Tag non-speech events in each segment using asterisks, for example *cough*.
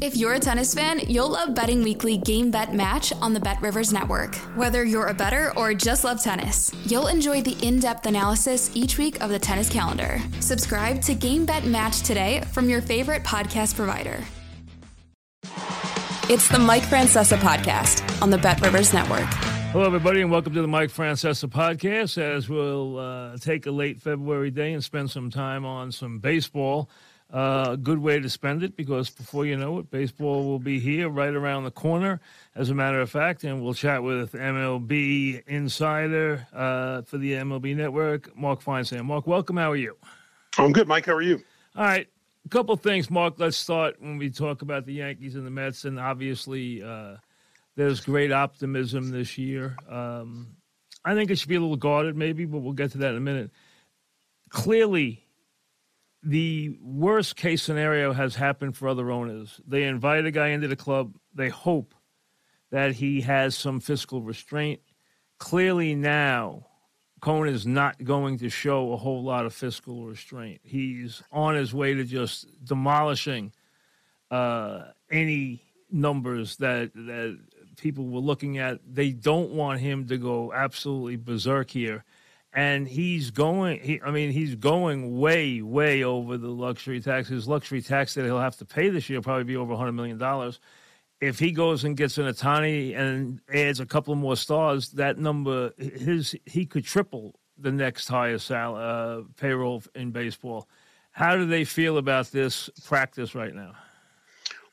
If you're a tennis fan, you'll love Betting Weekly Game Bet Match on the Bet Rivers Network. Whether you're a better or just love tennis, you'll enjoy the in depth analysis each week of the tennis calendar. Subscribe to Game Bet Match today from your favorite podcast provider. It's the Mike Francesa podcast on the Bet Rivers Network. Hello, everybody, and welcome to the Mike Francesa podcast. As we'll uh, take a late February day and spend some time on some baseball. Uh, a good way to spend it because before you know it, baseball will be here right around the corner, as a matter of fact. And we'll chat with MLB insider uh, for the MLB network, Mark Feinsand. Mark, welcome. How are you? I'm good, Mike. How are you? All right. A couple things, Mark. Let's start when we talk about the Yankees and the Mets. And obviously, uh, there's great optimism this year. Um, I think it should be a little guarded, maybe, but we'll get to that in a minute. Clearly, the worst case scenario has happened for other owners. They invite a guy into the club. They hope that he has some fiscal restraint. Clearly, now, Cohen is not going to show a whole lot of fiscal restraint. He's on his way to just demolishing uh, any numbers that that people were looking at. They don't want him to go absolutely berserk here and he's going. He, I mean, he's going way, way over the luxury tax. His luxury tax that he'll have to pay this year will probably be over hundred million dollars. If he goes and gets an Ohtani and adds a couple more stars, that number his he could triple the next highest sal, uh, payroll in baseball. How do they feel about this practice right now?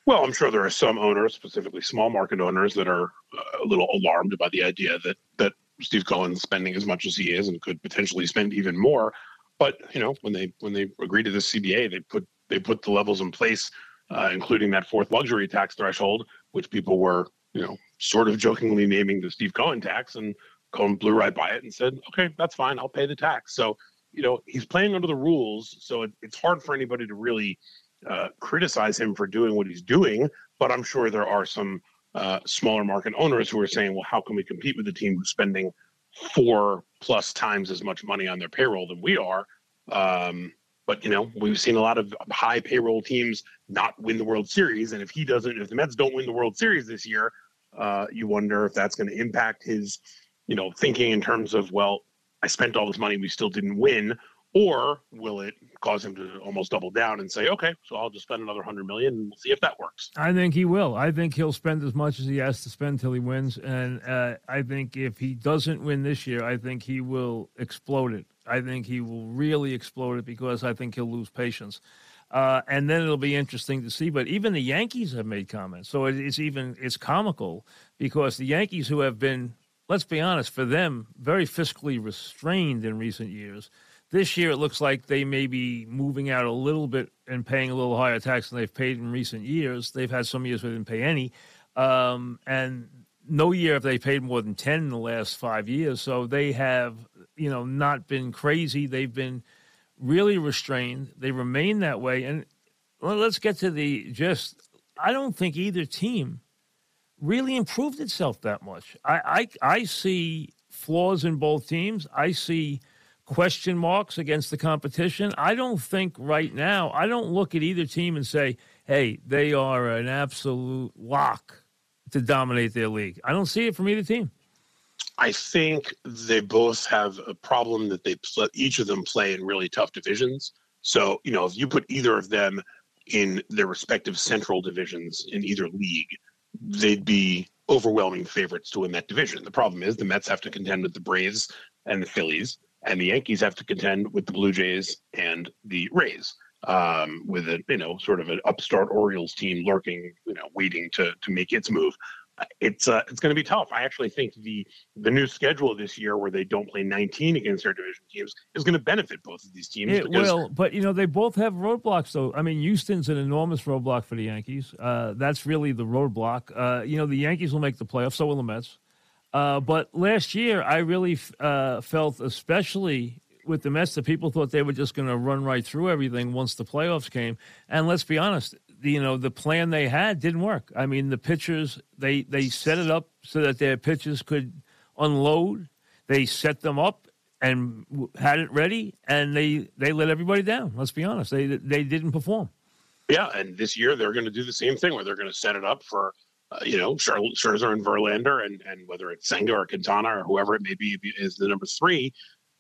Well, I'm sure there are some owners, specifically small market owners, that are uh, a little alarmed by the idea that that Steve Cohen spending as much as he is and could potentially spend even more. But you know, when they when they agreed to the CBA, they put they put the levels in place, uh, including that fourth luxury tax threshold, which people were you know sort of jokingly naming the Steve Cohen tax, and Cohen blew right by it and said, "Okay, that's fine, I'll pay the tax." So you know he's playing under the rules, so it, it's hard for anybody to really uh, criticize him for doing what he's doing. But I'm sure there are some uh, smaller market owners who are saying, well, how can we compete with a team who's spending four plus times as much money on their payroll than we are? Um, but you know, we've seen a lot of high payroll teams not win the World Series, and if he doesn't, if the Mets don't win the World Series this year, uh, you wonder if that's going to impact his, you know, thinking in terms of, well, I spent all this money, we still didn't win, or will it cause him to almost double down and say, okay, so I'll just spend another hundred million and we'll see if that works? I think he will. I think he'll spend as much as he has to spend till he wins. And uh, I think if he doesn't win this year, I think he will explode it. I think he will really explode it because I think he'll lose patience. Uh, and then it'll be interesting to see. But even the Yankees have made comments, so it's even it's comical because the Yankees, who have been, let's be honest, for them very fiscally restrained in recent years, this year, it looks like they may be moving out a little bit and paying a little higher tax than they've paid in recent years. They've had some years where they didn't pay any, um, and no year have they paid more than ten in the last five years. So they have, you know, not been crazy. They've been really restrained. They remain that way. And let's get to the just. I don't think either team really improved itself that much. I I, I see flaws in both teams. I see question marks against the competition. I don't think right now, I don't look at either team and say, hey, they are an absolute lock to dominate their league. I don't see it from either team. I think they both have a problem that they each of them play in really tough divisions. So, you know, if you put either of them in their respective central divisions in either league, they'd be overwhelming favorites to win that division. The problem is the Mets have to contend with the Braves and the Phillies and the Yankees have to contend with the Blue Jays and the Rays, um, with a you know sort of an upstart Orioles team lurking, you know, waiting to to make its move. It's uh, it's going to be tough. I actually think the the new schedule this year, where they don't play 19 against their division teams, is going to benefit both of these teams. It will, but you know they both have roadblocks. Though I mean, Houston's an enormous roadblock for the Yankees. Uh, that's really the roadblock. Uh, you know, the Yankees will make the playoffs. So will the Mets. Uh, but last year, I really uh, felt, especially with the Mets, that people thought they were just going to run right through everything once the playoffs came. And let's be honest, you know, the plan they had didn't work. I mean, the pitchers they they set it up so that their pitchers could unload. They set them up and had it ready, and they they let everybody down. Let's be honest, they they didn't perform. Yeah, and this year they're going to do the same thing where they're going to set it up for uh, you know Scherzer and Verlander, and and whether it's Senga or Quintana or whoever it may be is the number three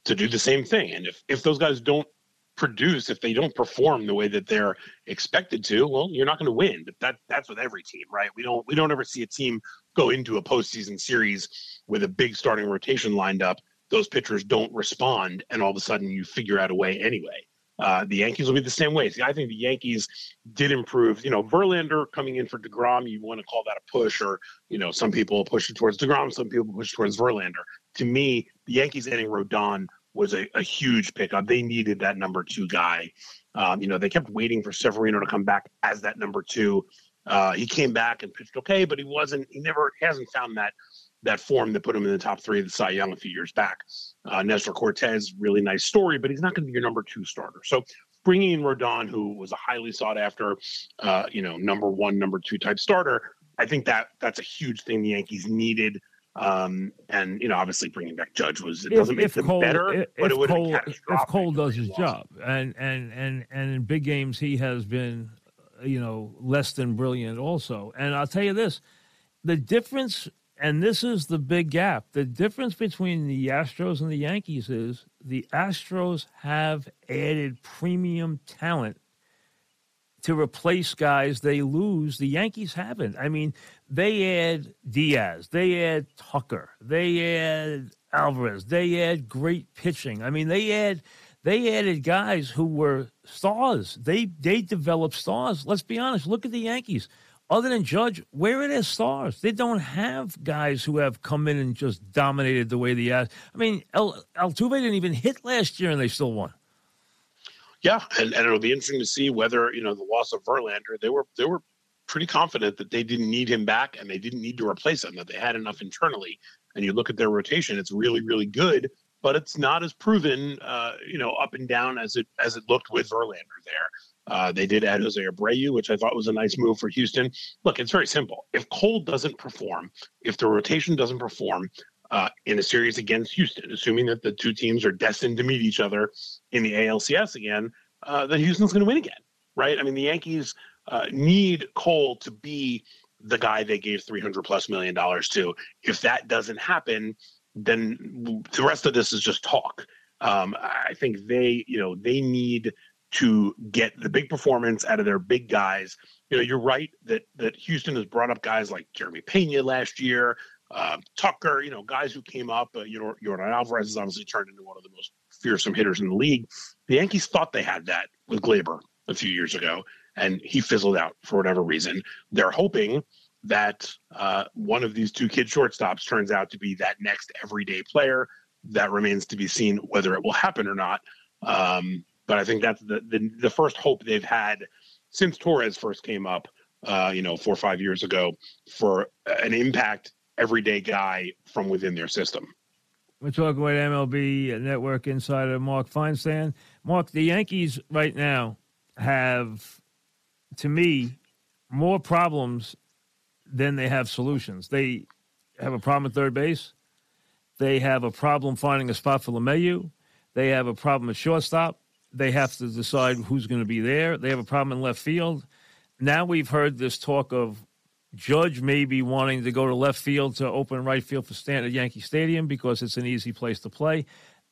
to do the same thing. And if if those guys don't produce, if they don't perform the way that they're expected to, well, you're not going to win. But that that's with every team, right? We don't we don't ever see a team go into a postseason series with a big starting rotation lined up. Those pitchers don't respond, and all of a sudden you figure out a way anyway. Uh, the Yankees will be the same way. See, I think the Yankees did improve. You know, Verlander coming in for Degrom, you want to call that a push, or you know, some people push it towards Degrom, some people push towards Verlander. To me, the Yankees adding Rodon was a, a huge pickup. They needed that number two guy. Um, you know, they kept waiting for Severino to come back as that number two. Uh, he came back and pitched okay, but he wasn't. He never he hasn't found that that form that put him in the top three of the Cy Young a few years back. Uh, Nestor Cortes, really nice story, but he's not going to be your number two starter. So bringing in Rodon, who was a highly sought after, uh, you know, number one, number two type starter, I think that that's a huge thing the Yankees needed. Um, and you know, obviously bringing back Judge was it doesn't make them Cole, better, if, but it would Cole, if Cole does his job, and and and and in big games he has been, you know, less than brilliant also. And I'll tell you this, the difference and this is the big gap. The difference between the Astros and the Yankees is the Astros have added premium talent to replace guys they lose. The Yankees haven't. I mean, they add Diaz, they add Tucker, they add Alvarez, they add great pitching. I mean, they add they added guys who were stars. They they developed stars. Let's be honest. Look at the Yankees other than Judge, where are their stars? They don't have guys who have come in and just dominated the way the. I mean, Altuve didn't even hit last year, and they still won. Yeah, and, and it'll be interesting to see whether you know the loss of Verlander. They were they were pretty confident that they didn't need him back, and they didn't need to replace him. That they had enough internally. And you look at their rotation; it's really really good, but it's not as proven, uh, you know, up and down as it as it looked with Verlander there. Uh, they did add Jose Abreu, which I thought was a nice move for Houston. Look, it's very simple. If Cole doesn't perform, if the rotation doesn't perform uh, in a series against Houston, assuming that the two teams are destined to meet each other in the ALCS again, uh, then Houston's going to win again, right? I mean, the Yankees uh, need Cole to be the guy they gave 300 plus million dollars to. If that doesn't happen, then the rest of this is just talk. Um, I think they, you know, they need to get the big performance out of their big guys. You know, you're right that that Houston has brought up guys like Jeremy Pena last year, uh, Tucker. You know, guys who came up. Uh, you know, Yordan Alvarez has obviously turned into one of the most fearsome hitters in the league. The Yankees thought they had that with Gleyber a few years ago, and he fizzled out for whatever reason. They're hoping that uh, one of these two kid shortstops turns out to be that next everyday player. That remains to be seen whether it will happen or not. Um, but I think that's the, the, the first hope they've had since Torres first came up, uh, you know, four or five years ago, for an impact everyday guy from within their system. We're talking with MLB Network insider Mark Feinsand. Mark, the Yankees right now have, to me, more problems than they have solutions. They have a problem at third base. They have a problem finding a spot for LeMahieu. They have a problem at shortstop. They have to decide who's going to be there. They have a problem in left field. Now we've heard this talk of Judge maybe wanting to go to left field to open right field for Stanton at Yankee Stadium because it's an easy place to play.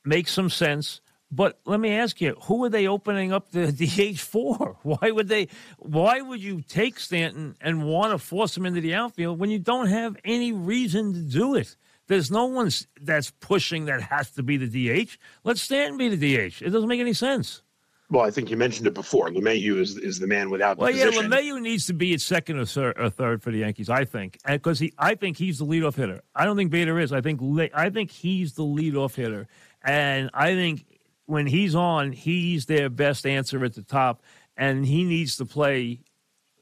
Makes some sense. But let me ask you, who are they opening up the DH *laughs* for? Why would they? Why would you take Stanton and want to force him into the outfield when you don't have any reason to do it? There's no one that's pushing that has to be the DH. Let Stanton be the DH. It doesn't make any sense. Well, I think you mentioned it before. LeMahieu is is the man without. well, yeah, LeMahieu needs to be at second or, third, or third for the Yankees. I think because he, I think he's the leadoff hitter. I don't think Bader is. I think I think he's the leadoff hitter, and I think when he's on, he's their best answer at the top, and he needs to play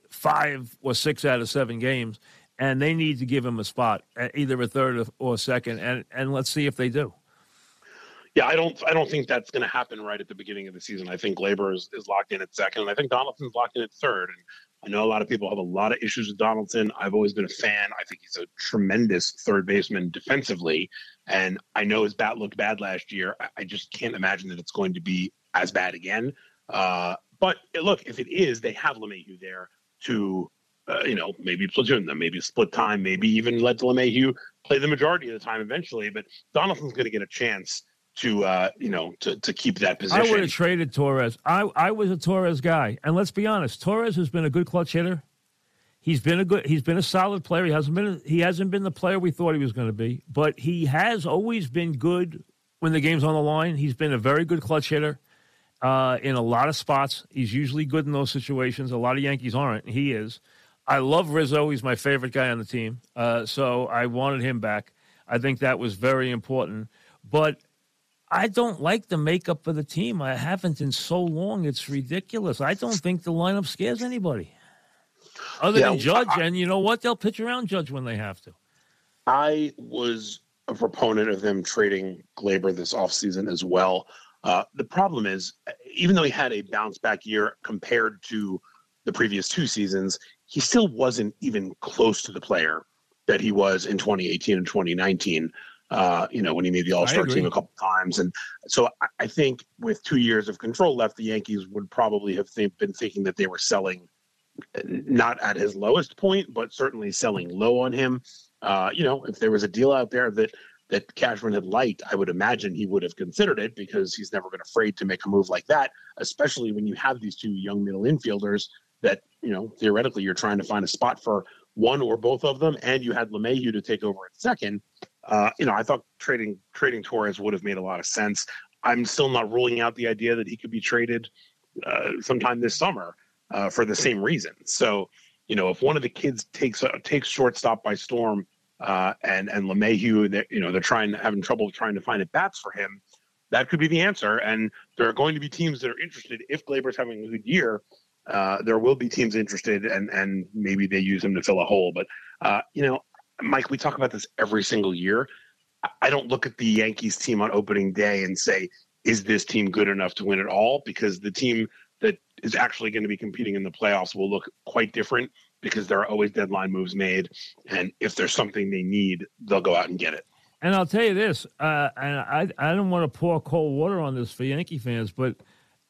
five or six out of seven games and they need to give him a spot, either a third or a second, and and let's see if they do. Yeah, I don't. I don't think that's going to happen right at the beginning of the season. I think Gleyber is, is locked in at second, and I think Donaldson's locked in at third. And I know a lot of people have a lot of issues with Donaldson. I've always been a fan. I think he's a tremendous third baseman defensively, and I know his bat looked bad last year. I, I just can't imagine that it's going to be as bad again. Uh, but look, if it is, they have LeMahieu there to uh, you know, maybe platoon them, maybe split time, maybe even let LeMahieu play the majority of the time eventually. But Donaldson's going to get a chance to, uh, you know, to, to keep that position. I would have traded Torres. I, I was a Torres guy. And let's be honest, Torres has been a good clutch hitter. He's been a good. He's been a solid player. He hasn't been. He hasn't been the player we thought he was going to be, but he has always been good when the game's on the line. He's been a very good clutch hitter uh, in a lot of spots. He's usually good in those situations. A lot of Yankees aren't. He is. I love Rizzo. He's my favorite guy on the team. Uh, so I wanted him back. I think that was very important. But I don't like the makeup of the team. I haven't in so long. It's ridiculous. I don't think the lineup scares anybody other yeah, than Judge. I, and you know what? They'll pitch around Judge when they have to. I was a proponent of them trading Gleyber this offseason as well. Uh, the problem is, even though he had a bounce back year compared to the previous two seasons, he still wasn't even close to the player that he was in 2018 and 2019. Uh, you know, when he made the All Star team a couple times, and so I, I, think with two years of control left, the Yankees would probably have th- been thinking that they were selling not at his lowest point, but certainly selling low on him. Uh, you know, if there was a deal out there that that Cashman had liked, I would imagine he would have considered it because he's never been afraid to make a move like that, especially when you have these two young middle infielders that you know theoretically you're trying to find a spot for one or both of them, and you had LeMahieu to take over at second. Uh, you know, I thought trading trading Torres would have made a lot of sense. I'm still not ruling out the idea that he could be traded uh, sometime this summer uh, for the same reason. So, you know, if one of the kids takes takes shortstop by storm, uh, and and that you know, they're trying having trouble trying to find at bats for him. That could be the answer, and there are going to be teams that are interested if Gleyber's having a good year uh, there will be teams interested, and and maybe they use him to fill a hole. But uh, you know, Mike, we talk about this every single year. I don't look at the Yankees team on opening day and say, "Is this team good enough to win it all?" Because the team that is actually going to be competing in the playoffs will look quite different because there are always deadline moves made, and if there's something they need, they'll go out and get it. And I'll tell you this, uh, and I I don't want to pour cold water on this for Yankee fans, but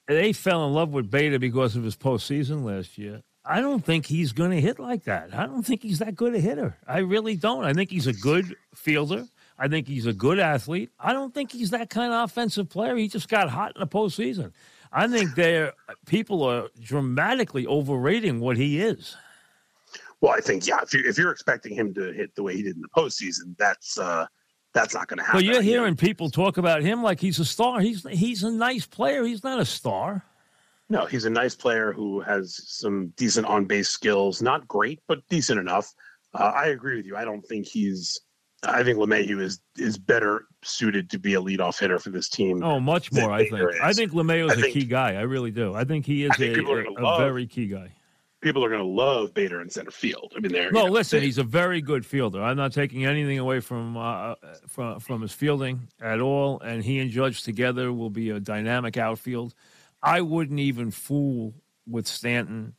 they fell in love with Bader because of his postseason last year. I don't think he's going to hit like that. I don't think he's that good a hitter. I really don't. I think he's a good fielder. I think he's a good athlete. I don't think he's that kind of offensive player. He just got hot in the postseason. I think there people are dramatically overrating what he is. Well, I think yeah. If you're if you're expecting him to hit the way he did in the postseason, that's uh, that's not going to happen. Well, you're hearing people talk about him like he's a star. He's he's a nice player. He's not a star. No, he's a nice player who has some decent on base skills. Not great, but decent enough. Uh, I agree with you. I don't think he's. I think LeMahieu is is better suited to be a leadoff hitter for this team. Oh, much more. I think. Is. I think LeMahieu is a key guy. I really do. I think he is a, a, a very key guy people are going to love Bader in center field. I mean, they're no. You know, listen, they, he's a very good fielder. I'm not taking anything away from uh, from from his fielding at all. And he and Judge together will be a dynamic outfield. I wouldn't even fool with Stanton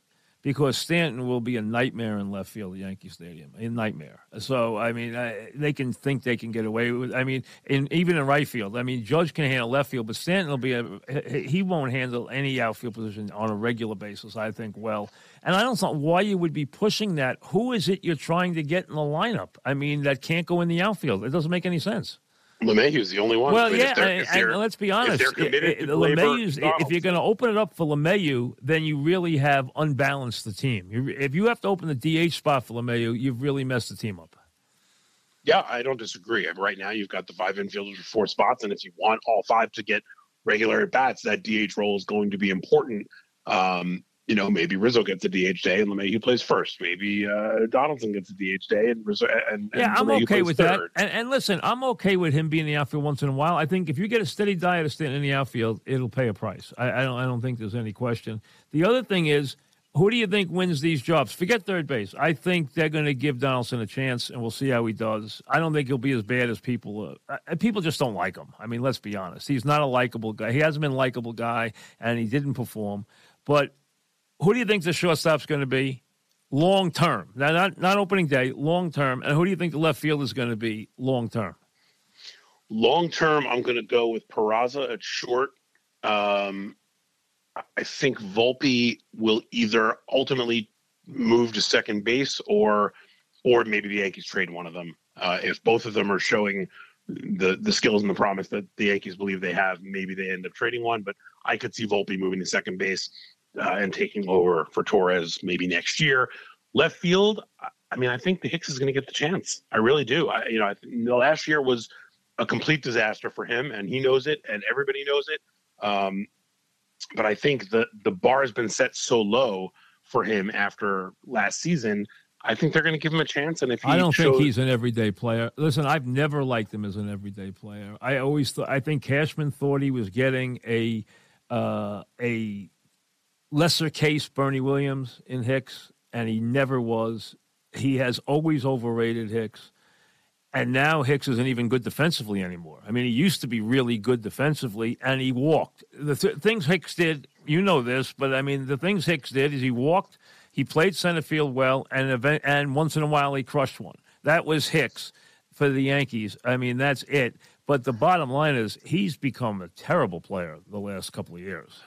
because Stanton will be a nightmare in left field at Yankee Stadium, a nightmare. So I mean, I, they can think they can get away with. I mean, in, even in right field, I mean, Judge can handle left field, but Stanton will be a he won't handle any outfield position on a regular basis. I think well, and I don't know why you would be pushing that. Who is it you're trying to get in the lineup? I mean, that can't go in the outfield. It doesn't make any sense. LeMahieu's the only one. Well, I mean, yeah, if if they're, and let's be honest. If, if LeMahieu's, if you're going to open it up for LeMahieu, then you really have unbalanced the team. If you have to open the DH spot for LeMahieu, you've really messed the team up. Yeah, I don't disagree. Right now, you've got the five infielders for four spots, and if you want all five to get regular at bats, that DH role is going to be important. Um, you know, maybe Rizzo gets a DH day and LeMahieu plays first. Maybe uh, Donaldson gets a DH day and Rizzo and, yeah, and I'm okay with third. that. And, and, listen, I'm okay with him being in the outfield once in a while. I think if you get a steady diet of staying in the outfield, it'll pay a price. I, I don't. I don't think there's any question. The other thing is, Who do you think wins these jobs? Forget third base. I think they're going to give Donaldson a chance, and we'll see how he does. I don't think he'll be as bad as people. Uh people just don't like him. I mean, let's be honest. He's not a likable guy. He hasn't been a likable guy, and he didn't perform. But who do you think the shortstop's going to be long term? Now, not not opening day, long term. And who do you think the left field is going to be long term? Long term, I'm going to go with Peraza at short. Um, I think Volpe will either ultimately move to second base or or maybe the Yankees trade one of them. Uh, if both of them are showing the the skills and the promise that the Yankees believe they have, maybe they end up trading one. But I could see Volpe moving to second base uh, and taking over for Torres maybe next year. Left field, I mean, I think the Hicks is going to get the chance. I really do. I, you know, I, the last year was a complete disaster for him, and he knows it, and everybody knows it. Um, but I think the the bar has been set so low for him after last season. I think they're going to give him a chance. And if I don't think he's an everyday player. Listen, I've never liked him as an everyday player. I always thought I think Cashman thought he was getting a uh, a lesser case Bernie Williams in Hicks, and he never was. He has always overrated Hicks. And now Hicks isn't even good defensively anymore. I mean, he used to be really good defensively, and he walked. The th- things Hicks did, you know this, but I mean, the things Hicks did is he walked, he played center field well, and event- and once in a while he crushed one. That was Hicks for the Yankees. I mean, that's it. But the bottom line is he's become a terrible player the last couple of years.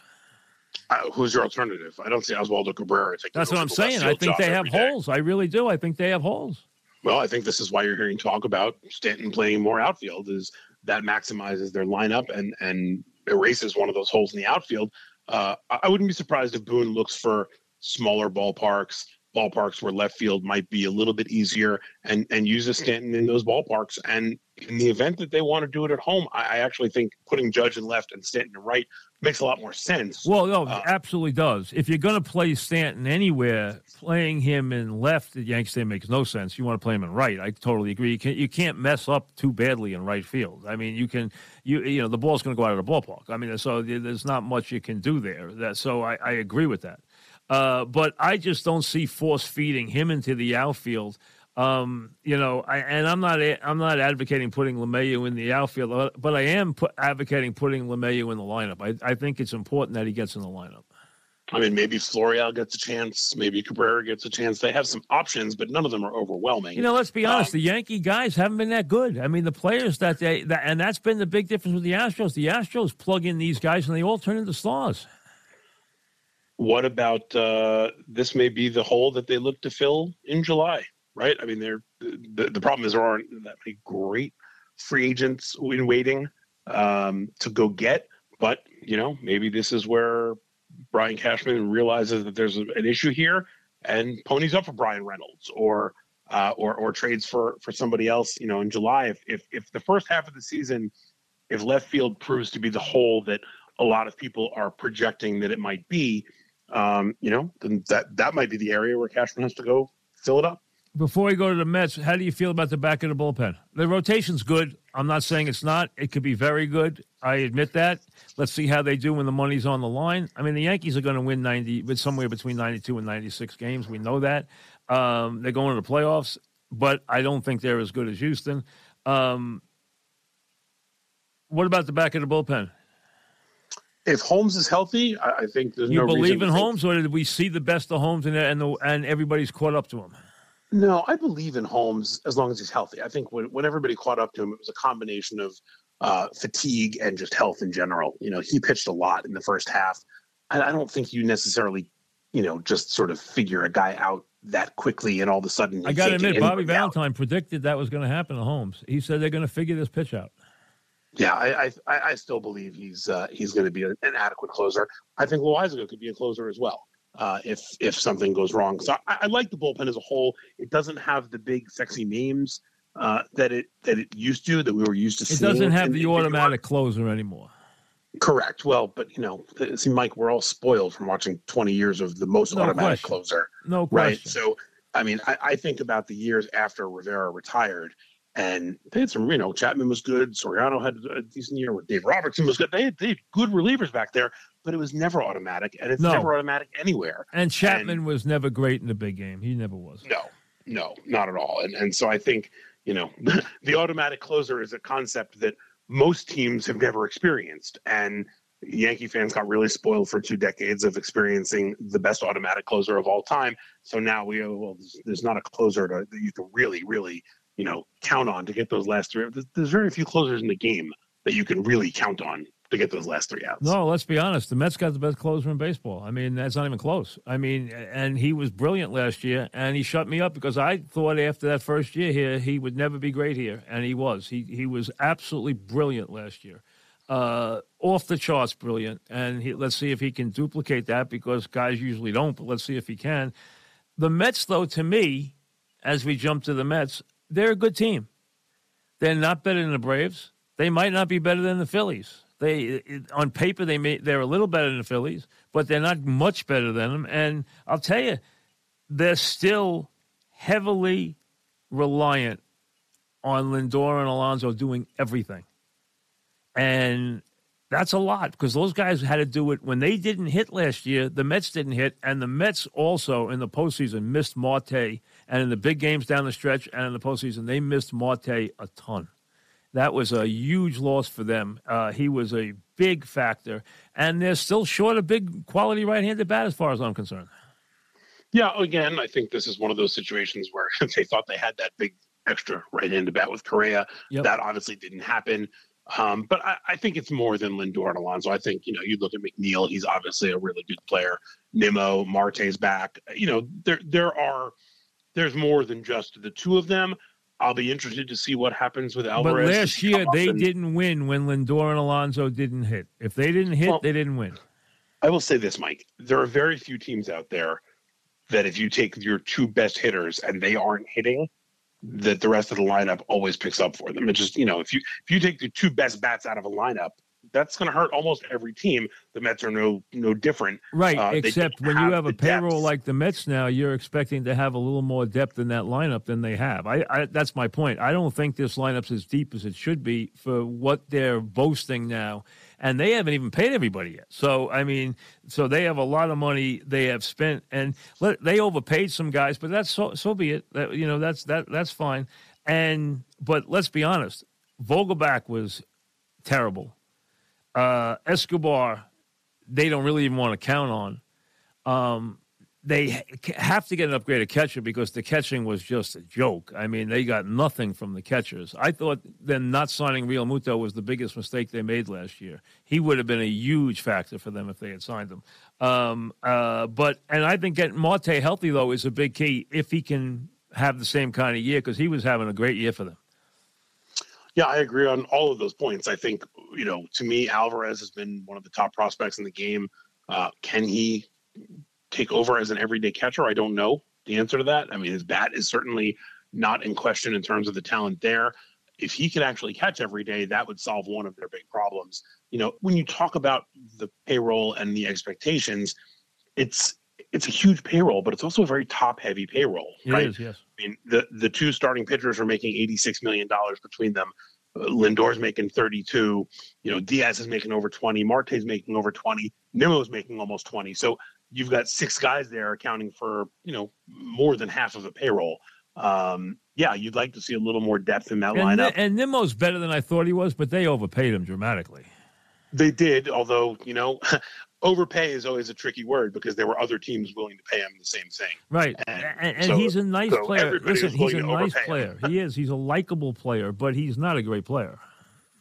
Uh, who's your alternative? I don't see Oswaldo Cabrera. That's what I'm saying. I think they have holes. I really do. I think they have holes. Well, I think this is why you're hearing talk about Stanton playing more outfield. Is that maximizes their lineup and and erases one of those holes in the outfield. Uh, I wouldn't be surprised if Boone looks for smaller ballparks, ballparks where left field might be a little bit easier, and and use a Stanton in those ballparks. And in the event that they want to do it at home, I, I actually think putting Judge in left and Stanton in right makes a lot more sense. Well, no, uh, absolutely does. If you're going to play Stanton anywhere, playing him in left at Yankee Stadium makes no sense. You want to play him in right. I totally agree. You can't you can't mess up too badly in right field. I mean, you can you you know the ball's going to go out of the ballpark. I mean, so there's not much you can do there. That so I, I agree with that. Uh, but I just don't see force feeding him into the outfield um, you know, I, and I'm not I'm not advocating putting LeMahieu in the outfield, but I am put, advocating putting LeMahieu in the lineup. I, I think it's important that he gets in the lineup. I mean, maybe Florial gets a chance. Maybe Cabrera gets a chance. They have some options, but none of them are overwhelming. You know, let's be honest. Um, the Yankee guys haven't been that good. I mean, the players that they that, and that's been the big difference with the Astros. The Astros plug in these guys, and they all turn into stars. What about uh, this? May be the hole that they look to fill in July right? I mean, they're the, the problem is there aren't that many great free agents in waiting um, to go get. But you know, maybe this is where Brian Cashman realizes that there's an issue here and ponies up for Bryan Reynolds or uh, or or trades for for somebody else. You know, in July, if if if the first half of the season, if left field proves to be the hole that a lot of people are projecting that it might be, um, you know, then that that might be the area where Cashman has to go fill it up before we go to the Mets, how do you feel about the back of the bullpen? The rotation's good. I'm not saying it's not. It could be very good. I admit that. Let's see how they do when the money's on the line. I mean, the Yankees are going to win 90, but somewhere between 92 and 96 games. We know that. Um, they're going to the playoffs, but I don't think they're as good as Houston. Um, what about the back of the bullpen? If Holmes is healthy, I, I think there's no. Do you no believe in Holmes, or did we see the best of Holmes and and, the, and everybody's caught up to him? No, I believe in Holmes as long as he's healthy. I think when, when everybody caught up to him, it was a combination of uh, fatigue and just health in general. You know, he pitched a lot in the first half. I, I don't think you necessarily, you know, just sort of figure a guy out that quickly and all of a sudden. I got to admit, Bobby Valentine out. predicted that was going to happen to Holmes. He said they're going to figure this pitch out. Yeah, I I, I still believe he's uh, he's going to be an adequate closer. I think Loaisiga could be a closer as well uh, if if something goes wrong. So I, I, like the bullpen as a whole. It doesn't have the big sexy names uh, that it that it used to that we were used to. It doesn't have the automatic closer anymore. Correct. Well, but you know, see, Mike, we're all spoiled from watching 20 years of the most no automatic question. closer. No question. Right. So, I mean, I, I think about the years after Rivera retired, And they had some, you know, Chapman was good. Soriano had a decent year. With Dave Robertson was good. They had, they had good relievers back there, but it was never automatic, and it's No. never automatic anywhere. And Chapman was never great in the big game. He never was. No, no, not at all. And and so I think you know *laughs* the automatic closer is a concept that most teams have never experienced, and Yankee fans got really spoiled for two decades of experiencing the best automatic closer of all time. So now we go, well, there's, there's not a closer to, that you can really, really, you know, count on to get those last three. There's, very few closers in the game that you can really count on to get those last three outs. No, let's be honest. The Mets got the best closer in baseball. I mean, that's not even close. I mean, and he was brilliant last year, and he shut me up because I thought after that first year here he would never be great here, and he was. He he was absolutely brilliant last year, uh, off the charts brilliant. And he, let's see if he can duplicate that because guys usually don't. But let's see if he can. The Mets, though, to me, as we jump to the Mets, they're a good team. They're not better than the Braves. They might not be better than the Phillies. They on paper they may they're a little better than the Phillies, but they're not much better than them. And I'll tell you, they're still heavily reliant on Lindor and Alonso doing everything, and that's a lot because those guys had to do it when they didn't hit last year. The Mets didn't hit, and the Mets also in the postseason missed Marte, and in the big games down the stretch and in the postseason they missed Marte a ton. That was a huge loss for them. Uh, he was a big factor, and they're still short a big quality right-handed bat as far as I'm concerned. Yeah, again, I think this is one of those situations where *laughs* they thought they had that big extra right-handed bat with Correa. Yep. That obviously didn't happen. Um, but I, I think it's more than Lindor and Alonso. I think you know you look at McNeil; he's obviously a really good player. Nimmo, Marte's back. You know there there are there's more than just the two of them. I'll be interested to see what happens with But Alvarez. Does last year they and- didn't win when Lindor and Alonso didn't hit. If they didn't hit, Well- they didn't win. I will say this, Mike. There are very few teams out there that if you take your two best hitters and they aren't hitting, that the rest of the lineup always picks up for them. It just, you know, if you if you take the two best bats out of a lineup, that's going to hurt almost every team. The Mets are no no different. Right, Uh, except when you have have a payroll depth. like the Mets now, you're expecting to have a little more depth in that lineup than they have. I, I that's my point. I don't think this lineup's as deep as it should be for what they're boasting now, and they haven't even paid everybody yet. So I mean, so they have a lot of money they have spent, and let, they overpaid some guys, but that's so so be it. That you know that's that that's fine. And but let's be honest, Vogelbach was terrible. Uh, Escobar, they don't really even want to count on. Um, they have to get an upgraded catcher because the catching was just a joke. I mean, they got nothing from the catchers. I thought them not signing Realmuto was the biggest mistake they made last year. He would have been a huge factor for them if they had signed him. Um, uh, but and I think getting Marte healthy though is a big key if he can have the same kind of year because he was having a great year for them. Yeah, I agree on all of those points. I think, you know, to me, Alvarez has been one of the top prospects in the game. Uh, can he take over as an everyday catcher? I don't know the answer to that. I mean, his bat is certainly not in question in terms of the talent there. If he could actually catch every day, that would solve one of their big problems. You know, when you talk about the payroll and the expectations, it's it's a huge payroll, but it's also a very top heavy payroll, It right? is, yes. I mean, the the two starting pitchers are making eighty six million dollars between them. Lindor's making thirty two. You know, Diaz is making over twenty. Marte's making over twenty. Nimmo's making almost twenty. So you've got six guys there accounting for you know more than half of the payroll. Um, yeah, you'd like to see a little more depth in that And, lineup. and Nimmo's better than I thought he was, but they overpaid him dramatically. They did, although you know, *laughs* overpay is always a tricky word because there were other teams willing to pay him the same thing. Right, And and, and so- he's a nice so player. Listen, he's a nice player. him. He is. He's a likable player, but he's not a great player.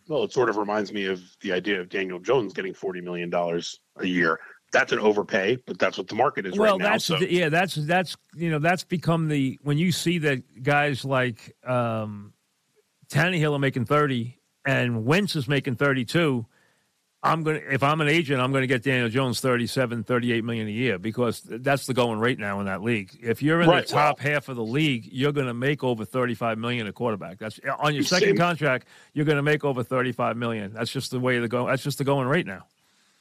Well, it sort of reminds me of the idea of Daniel Jones getting forty million dollars a year. That's an overpay, but that's what the market is well, right now. that's So yeah, that's that's you know that's become the when you see that guys like um, Tannehill are making thirty and Wentz is making thirty two. I'm gonna if I'm an agent, I'm gonna get Daniel Jones 37, 38 million a year because that's the going rate now in that league. If you're in Right, the top half of the league, you're gonna make over 35 million a quarterback. That's on your second Same. contract, you're gonna make over 35 million. That's just the way the go. That's just the going rate now.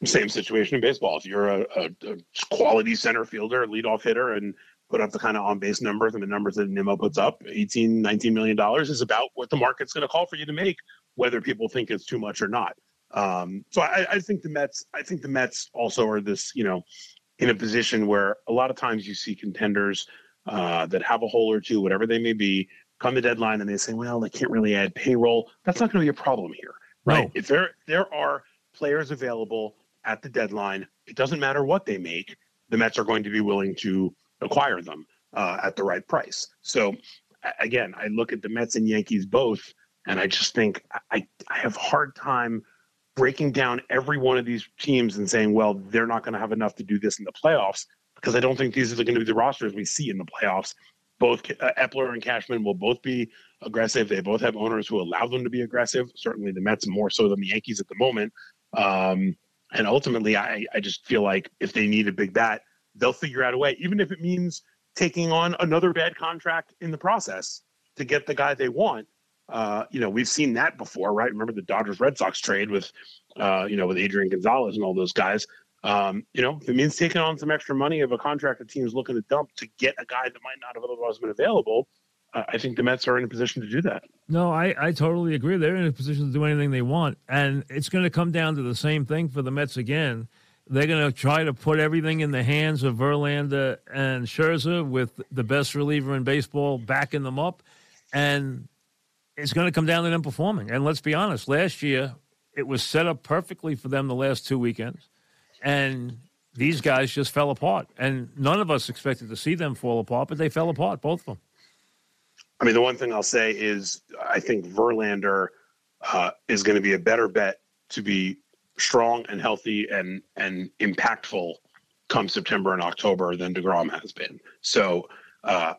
same situation in baseball. If you're a, a, a quality center fielder, leadoff hitter, and put up the kind of on base numbers and the numbers that Nimmo puts up, 18, 19 million dollars is about what the market's going to call for you to make, whether people think it's too much or not. Um, so I, I think the Mets, I think the Mets also are this, you know, in a position where a lot of times you see contenders uh, that have a hole or two, whatever they may be, come the deadline and they say, well, they can't really add payroll. That's not going to be a problem here, right? No. If there there are players available at the deadline, it doesn't matter what they make. The Mets are going to be willing to acquire them uh, at the right price. So again, I look at the Mets and Yankees both, and I just think I, I have a hard time breaking down every one of these teams and saying, well, they're not going to have enough to do this in the playoffs because I don't think these are going to be the rosters we see in the playoffs. Both uh, Eppler and Cashman will both be aggressive. They both have owners who allow them to be aggressive. Certainly, the Mets more so than the Yankees at the moment. Um, and ultimately, I, I just feel like if they need a big bat, they'll figure out a way, even if it means taking on another bad contract in the process to get the guy they want. Uh, you know, we've seen that before, right? Remember the Dodgers Red Sox trade with, uh, you know, with Adrian Gonzalez and all those guys. Um, you know, if it means taking on some extra money of a contract the team's looking to dump to get a guy that might not have otherwise been available, uh, I think the Mets are in a position to do that. No, I, I totally agree. They're in a position to do anything they want. And it's going to come down to the same thing for the Mets again. They're going to try to put everything in the hands of Verlander and Scherzer with the best reliever in baseball backing them up. And it's going to come down to them performing. And let's be honest, last year it was set up perfectly for them the last two weekends, and these guys just fell apart. And none of us expected to see them fall apart, but they fell apart, both of them. I mean, the one thing I'll say is I think Verlander uh, is going to be a better bet to be strong and healthy and and impactful come September and October than Degrom has been. So uh,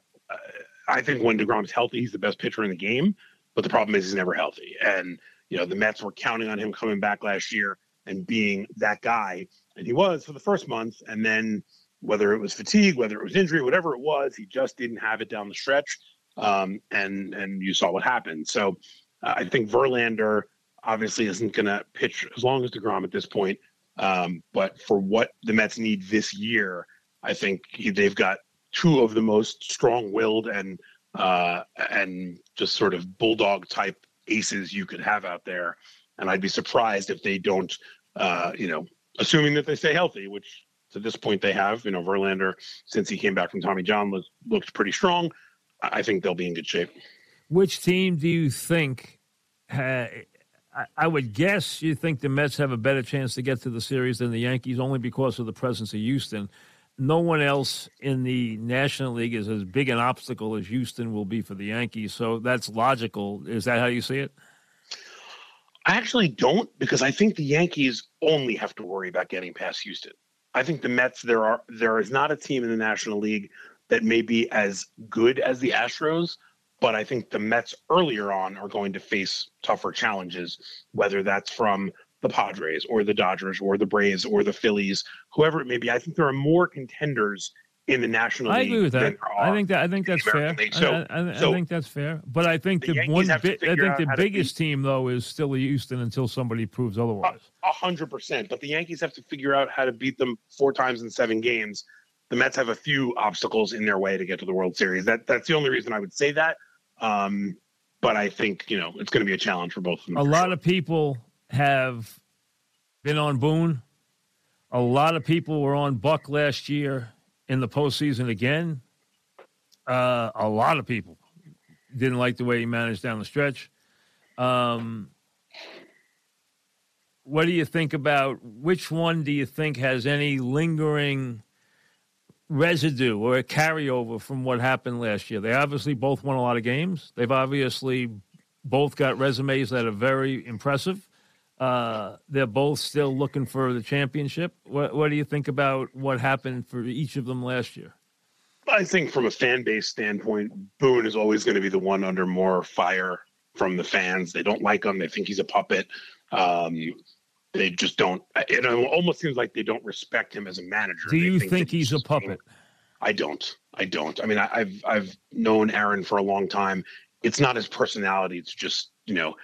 I think when Degrom's healthy, he's the best pitcher in the game. But the problem is he's never healthy. And, you know, the Mets were counting on him coming back last year and being that guy. And he was for the first month. And then whether it was fatigue, whether it was injury, whatever it was, he just didn't have it down the stretch. Um, and and you saw what happened. So uh, I think Verlander obviously isn't going to pitch as long as Degrom at this point. Um, but for what the Mets need this year, I think they've got two of the most strong-willed and uh, and just sort of bulldog type aces you could have out there. And I'd be surprised if they don't, uh, you know, assuming that they stay healthy, which to this point they have. You know, Verlander, since he came back from Tommy John, looked, looked pretty strong. I think they'll be in good shape. Which team do you think? Uh, I would guess you think the Mets have a better chance to get to the series than the Yankees, only because of the presence of Houston no one else in the National League is as big an obstacle as Houston will be for the Yankees. So that's logical. Is that how you see it? I actually don't because I think the Yankees only have to worry about getting past Houston. I think the Mets there are there is not a team in the National League that may be as good as the Astros, but I think the Mets earlier on are going to face tougher challenges, whether that's from the Padres or the Dodgers or the Braves or the Phillies, whoever it may be. I think there are more contenders in the National I League. I agree with that. I think that I think that's fair. So, I, I, I, think that's fair. But I think the, the one bi- I think the biggest team though is still the Houston until somebody proves otherwise. A hundred percent. But the Yankees have to figure out how to beat them four times in seven games. The Mets have a few obstacles in their way to get to the World Series. That that's the only reason I would say that. Um, but I think you know it's going to be a challenge for both of them. A lot sure. of people have been on Boone. A lot of people were on Buck last year in the postseason again. Uh, a lot of people didn't like the way he managed down the stretch. Um, what do you think about which one do you think has any lingering residue or a carryover from what happened last year? They obviously both won a lot of games. They've obviously both got resumes that are very impressive. Uh, they're both still looking for the championship. What, what do you think about what happened for each of them last year? I think from a fan base standpoint, Boone is always going to be the one under more fire from the fans. They don't like him. They think he's a puppet. Um, they just don't. It almost seems like they don't respect him as a manager. Do you think, think he's, he's a puppet? I don't. I don't. I mean, I, I've I've known Aaron for a long time. It's not his personality. It's just you know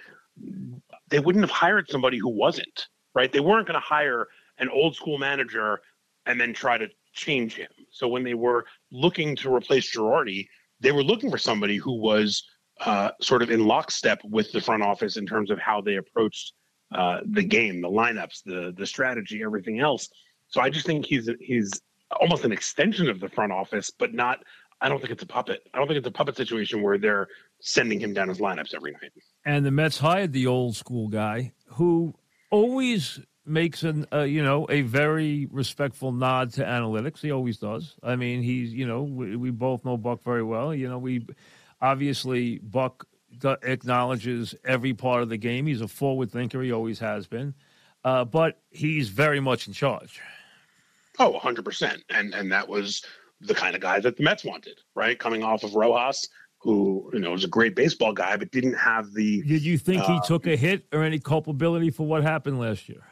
they wouldn't have hired somebody who wasn't right. They weren't going to hire an old school manager and then try to change him. So when they were looking to replace Girardi, they were looking for somebody who was uh, sort of in lockstep with the front office in terms of how they approached uh, the game, the lineups, the the strategy, everything else. So I just think he's he's almost an extension of the front office, but not. I don't think it's a puppet. I don't think it's a puppet situation where they're sending him down his lineups every night. And the Mets hired the old school guy who always makes an uh, you know a very respectful nod to analytics. He always does. I mean, he's you know we, we both know Buck very well. You know, we obviously Buck acknowledges every part of the game. He's a forward thinker. He always has been, uh, but he's very much in charge. Oh, 100 percent. And and that was the kind of guy that the Mets wanted, right? Coming off of Rojas. Who you know was a great baseball guy, but didn't have the. Did you think uh, he took a hit or any culpability for what happened last year?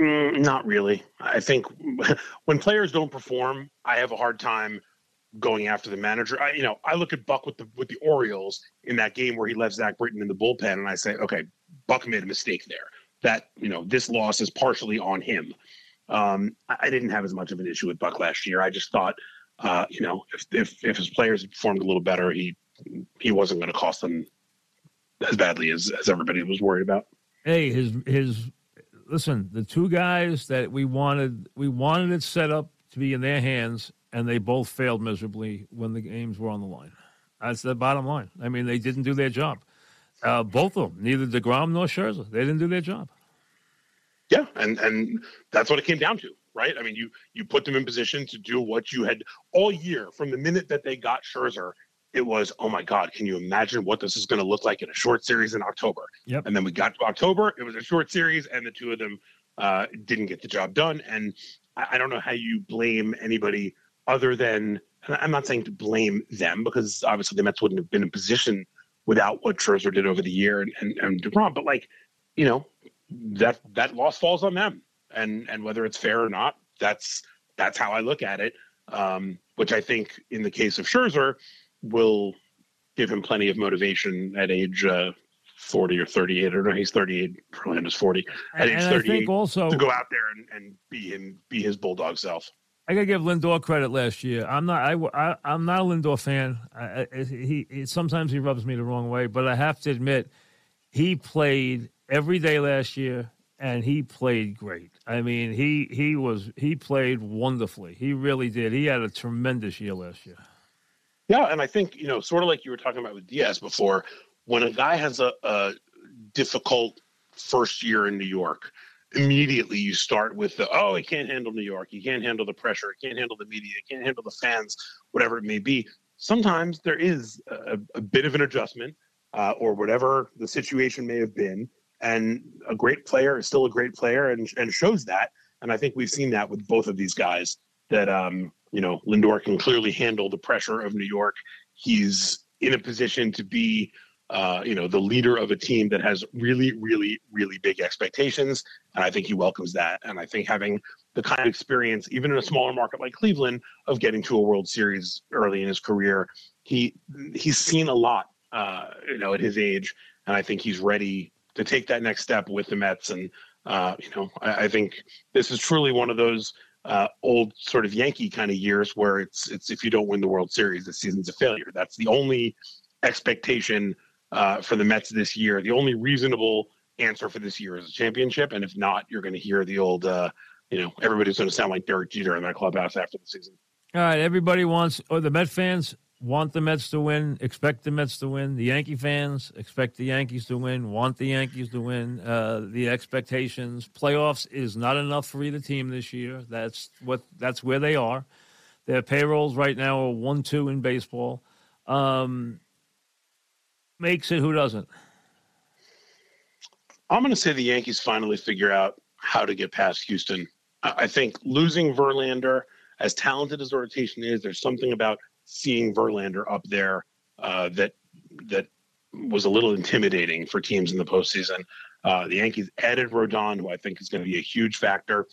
Mm, not really. I think *laughs* when players don't perform, I have a hard time going after the manager. I, you know, I look at Buck with the with the Orioles in that game where he left Zach Britton in the bullpen, and I say, okay, Buck made a mistake there. That you know, this loss is partially on him. Um, I, I didn't have as much of an issue with Buck last year. I just thought, uh, you know, if, if if his players performed a little better, he he wasn't going to cost them as badly as as everybody was worried about. Hey, his his listen, the two guys that we wanted, we wanted it set up to be in their hands, and they both failed miserably when the games were on the line. That's the bottom line. I mean, they didn't do their job. Uh, both of them, neither Degrom nor Scherzer, they didn't do their job. Yeah, and and that's what it came down to, right? I mean, you you put them in position to do what you had all year from the minute that they got Scherzer it was, oh my God, can you imagine what this is going to look like in a short series in October? Yep. And then we got to October, it was a short series, and the two of them uh, didn't get the job done. And I, I don't know how you blame anybody other than, I'm not saying to blame them because obviously the Mets wouldn't have been in position without what Scherzer did over the year and, and, and DeGrom, but like, you know, that that loss falls on them. And and whether it's fair or not, that's that's how I look at it. Um, which I think in the case of Scherzer, will give him plenty of motivation at age uh, 40 or 38 or no he's 38 Verlander's 40 at and, age 38 also to go out there and, and be him be his bulldog self I gotta give Lindor credit last year. I'm not. I, I am not a Lindor fan. I, I, he, he sometimes he rubs me the wrong way, but I have to admit, he played every day last year, and he played great. I mean, he he was he played wonderfully. He really did. He had a tremendous year last year. Yeah, and I think you know, sort of like you were talking about with Diaz before, when a guy has a, a difficult first year in New York, immediately you start with the oh, he can't handle New York, he can't handle the pressure, he can't handle the media, he can't handle the fans, whatever it may be. Sometimes there is a, a bit of an adjustment, uh, or whatever the situation may have been, and a great player is still a great player, and and shows that. And I think we've seen that with both of these guys. That um, you know, Lindor can clearly handle the pressure of New York. He's in a position to be, uh, you know, the leader of a team that has really, really, really big expectations, and I think he welcomes that. And I think having the kind of experience, even in a smaller market like Cleveland, of getting to a World Series early in his career, he he's seen a lot, uh, you know, at his age, and I think he's ready to take that next step with the Mets. And uh, you know, I, I think this is truly one of those uh, old sort of Yankee kind of years where it's it's if you don't win the World Series, the season's a failure. That's the only expectation uh, for the Mets this year. The only reasonable answer for this year is a championship, and if not, you're going to hear the old, uh, you know, everybody's going to sound like Derek Jeter in that clubhouse after the season. All right, everybody wants, or the Met fans want the Mets to win, expect the Mets to win. The Yankee fans expect the Yankees to win, want the Yankees to win. Uh, the expectations, playoffs is not enough for either team this year. That's what that's where they are. Their payrolls right now are one two in baseball. Um, makes it who doesn't. I'm going to say the Yankees finally figure out how to get past Houston. I think losing Verlander, as talented as the rotation is, there's something about seeing Verlander up there uh, that that was a little intimidating for teams in the postseason. Uh, the Yankees added Rodon, who I think is going to be a huge factor.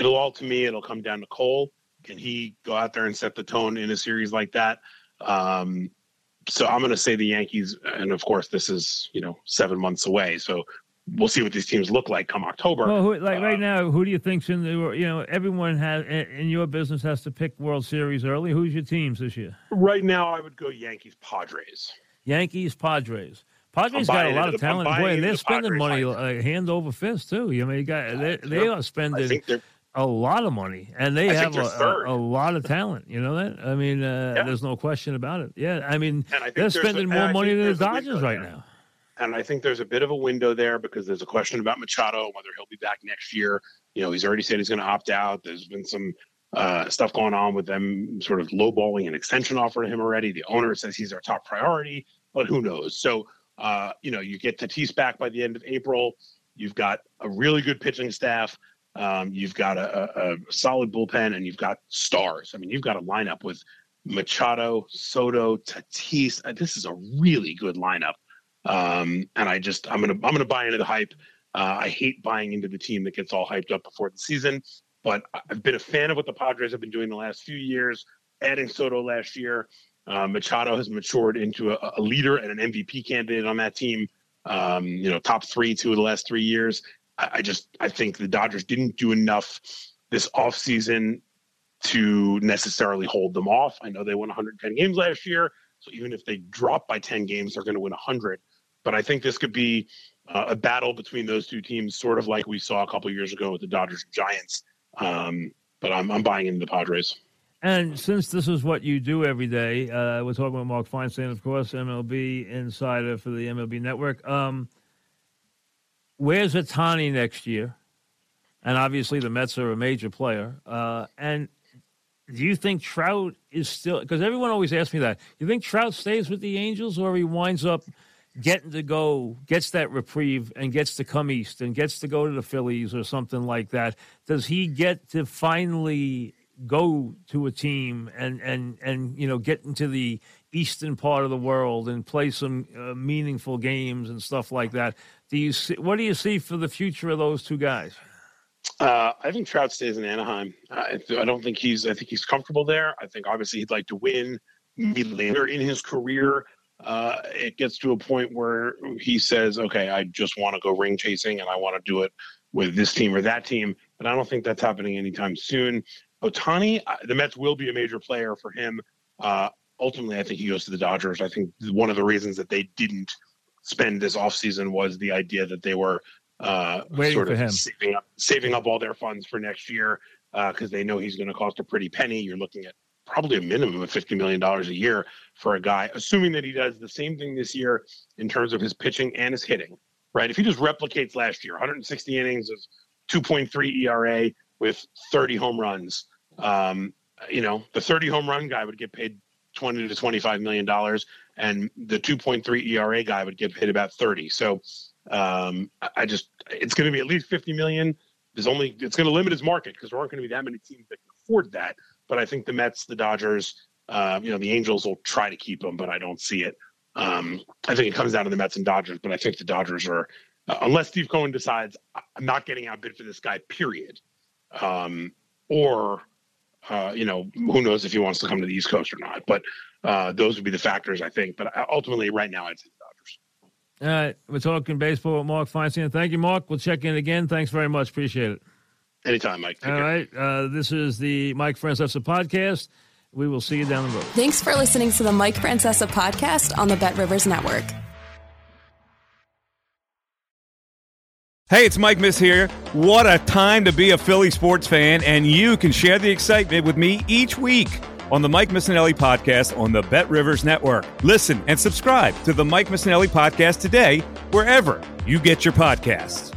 It'll all to me, it'll come down to Cole. Can he go out there and set the tone in a series like that? Um, so I'm going to say the Yankees, and of course, this is you know seven months away. So we'll see what these teams look like come October. Well, who, like Uh, right now, who do you think's in the? You know, everyone has in your business has to pick World Series early. Who's your teams this year? Right now, I would go Yankees Padres. Yankees, Padres. Padres got a lot of talent. Boy, into they're the spending Padres money uh, hand over fist too. I mean, you got they, they are spending a lot of money, and they I have a, a, a lot of talent. You know that? I mean, uh, Yeah. there's no question about it. Yeah, I mean, I they're there's a- spending more money than the Dodgers right now. And I think there's a bit of a window there because there's a question about Machado, whether he'll be back next year. You know, he's already said he's going to opt out. There's been some uh, stuff going on with them sort of lowballing an extension offer to him already. The owner says he's our top priority, but who knows? So, uh, you know, you get Tatis back by the end of April. You've got a really good pitching staff. Um, you've got a, a, solid bullpen, and you've got stars. I mean, you've got a lineup with Machado, Soto, Tatis. Uh, This is a really good lineup. Um, and I just I'm gonna I'm gonna buy into the hype. Uh, I hate buying into the team that gets all hyped up before the season, but I've been a fan of what the Padres have been doing the last few years. Adding Soto last year, uh, Machado has matured into a, a leader and an MVP candidate on that team. Um, you know, top three two of the last three years. I, I just I think the Dodgers didn't do enough this offseason to necessarily hold them off. I know they won 110 games last year, so even if they drop by 10 games, they're going to win 100. But I think this could be uh, a battle between those two teams, sort of like we saw a couple years ago with the Dodgers and Giants. Um, but I'm, I'm buying into the Padres. And since this is what you do every day, uh, we're talking with Mark Feinsand, of course, MLB insider for the MLB Network. Um, where's Ohtani next year? And obviously, the Mets are a major player. Uh, and do you think Trout is still? Because everyone always asks me that. You think Trout stays with the Angels, or he winds up getting to go, gets that reprieve, and gets to come east, and gets to go to the Phillies or something like that? Does he get to finally go to a team and and and you know get into the eastern part of the world and play some uh, meaningful games and stuff like that? Do you see, what do you see for the future of those two guys? Uh, I think Trout stays in Anaheim. I, I don't think he's. I think he's comfortable there. I think obviously he'd like to win. Later in his career, uh, it gets to a point where he says, "Okay, I just want to go ring chasing, and I want to do it with this team or that team." But I don't think that's happening anytime soon. Ohtani, uh, the Mets will be a major player for him. Uh, ultimately, I think he goes to the Dodgers. I think one of the reasons that they didn't spend this offseason was the idea that they were uh, Waiting sort of saving up saving up all their funds for next year because they know he's going to cost a pretty penny. You're looking at probably a minimum of fifty million dollars a year for a guy, assuming that he does the same thing this year in terms of his pitching and his hitting. Right? If he just replicates last year, 160 innings of 2.3 ERA with 30 home runs, um, you know, the 30 home run guy would get paid 20 to 25 million dollars, and the 2.3 ERA guy would get paid about 30. So um, I just it's going to be at least 50 million. There's only it's going to limit his market because there aren't going to be that many teams that can afford that. But I think the Mets, the Dodgers, uh, you know, the Angels will try to keep him, but I don't see it. Um, I think it comes down to the Mets and Dodgers, but I think the Dodgers are, uh, unless Steve Cohen decides I'm not getting outbid for this guy, period, um, or uh, you know, who knows if he wants to come to the East Coast or not. But uh, those would be the factors, I think. But ultimately, right now, I'd say the Dodgers. All right, we're talking baseball with Mark Feinsand. Thank you, Mark. We'll check in again. Thanks very much. Appreciate it. Anytime, Mike. Take All care. right, uh, this is the Mike Francesa podcast. We will see you down the road. Thanks for listening to the Mike Francesa podcast on the Bet Rivers Network. Hey, it's Mike Miss here. What a time to be a Philly sports fan, and you can share the excitement with me each week on the Mike Missanelli podcast on the Bet Rivers Network. Listen and subscribe to the Mike Missanelli podcast today, wherever you get your podcasts.